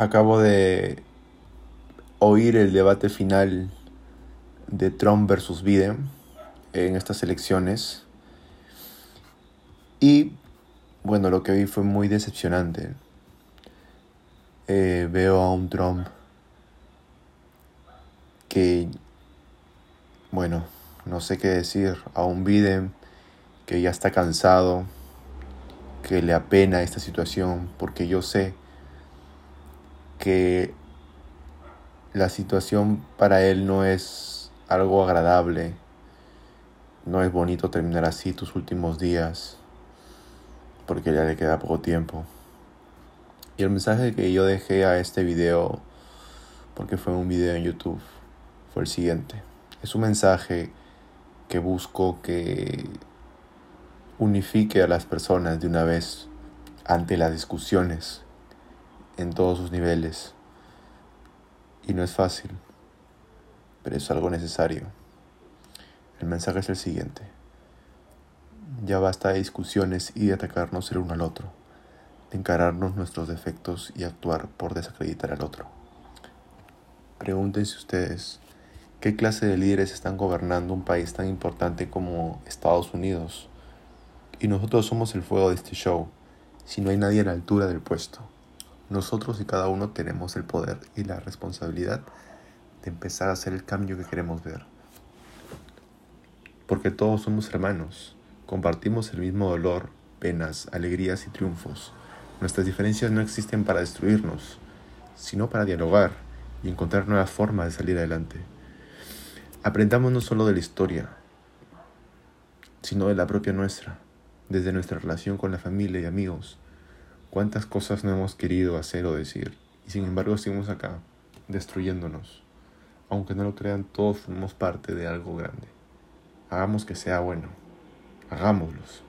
Acabo de oír el debate final de Trump versus Biden en estas elecciones. Y bueno, lo que vi fue muy decepcionante. Eh, veo a un Trump que, bueno, no sé qué decir, a un Biden que ya está cansado, que le apena esta situación, porque yo sé que la situación para él no es algo agradable, no es bonito terminar así tus últimos días, porque ya le queda poco tiempo. Y el mensaje que yo dejé a este video, porque fue un video en YouTube, fue el siguiente. Es un mensaje que busco que unifique a las personas de una vez ante las discusiones en todos sus niveles. Y no es fácil, pero es algo necesario. El mensaje es el siguiente. Ya basta de discusiones y de atacarnos el uno al otro, de encararnos nuestros defectos y actuar por desacreditar al otro. Pregúntense ustedes, ¿qué clase de líderes están gobernando un país tan importante como Estados Unidos? Y nosotros somos el fuego de este show, si no hay nadie a la altura del puesto. Nosotros y cada uno tenemos el poder y la responsabilidad de empezar a hacer el cambio que queremos ver. Porque todos somos hermanos, compartimos el mismo dolor, penas, alegrías y triunfos. Nuestras diferencias no existen para destruirnos, sino para dialogar y encontrar nuevas formas de salir adelante. Aprendamos no solo de la historia, sino de la propia nuestra, desde nuestra relación con la familia y amigos, Cuántas cosas no hemos querido hacer o decir, y sin embargo seguimos acá, destruyéndonos. Aunque no lo crean, todos formamos parte de algo grande. Hagamos que sea bueno. Hagámoslos.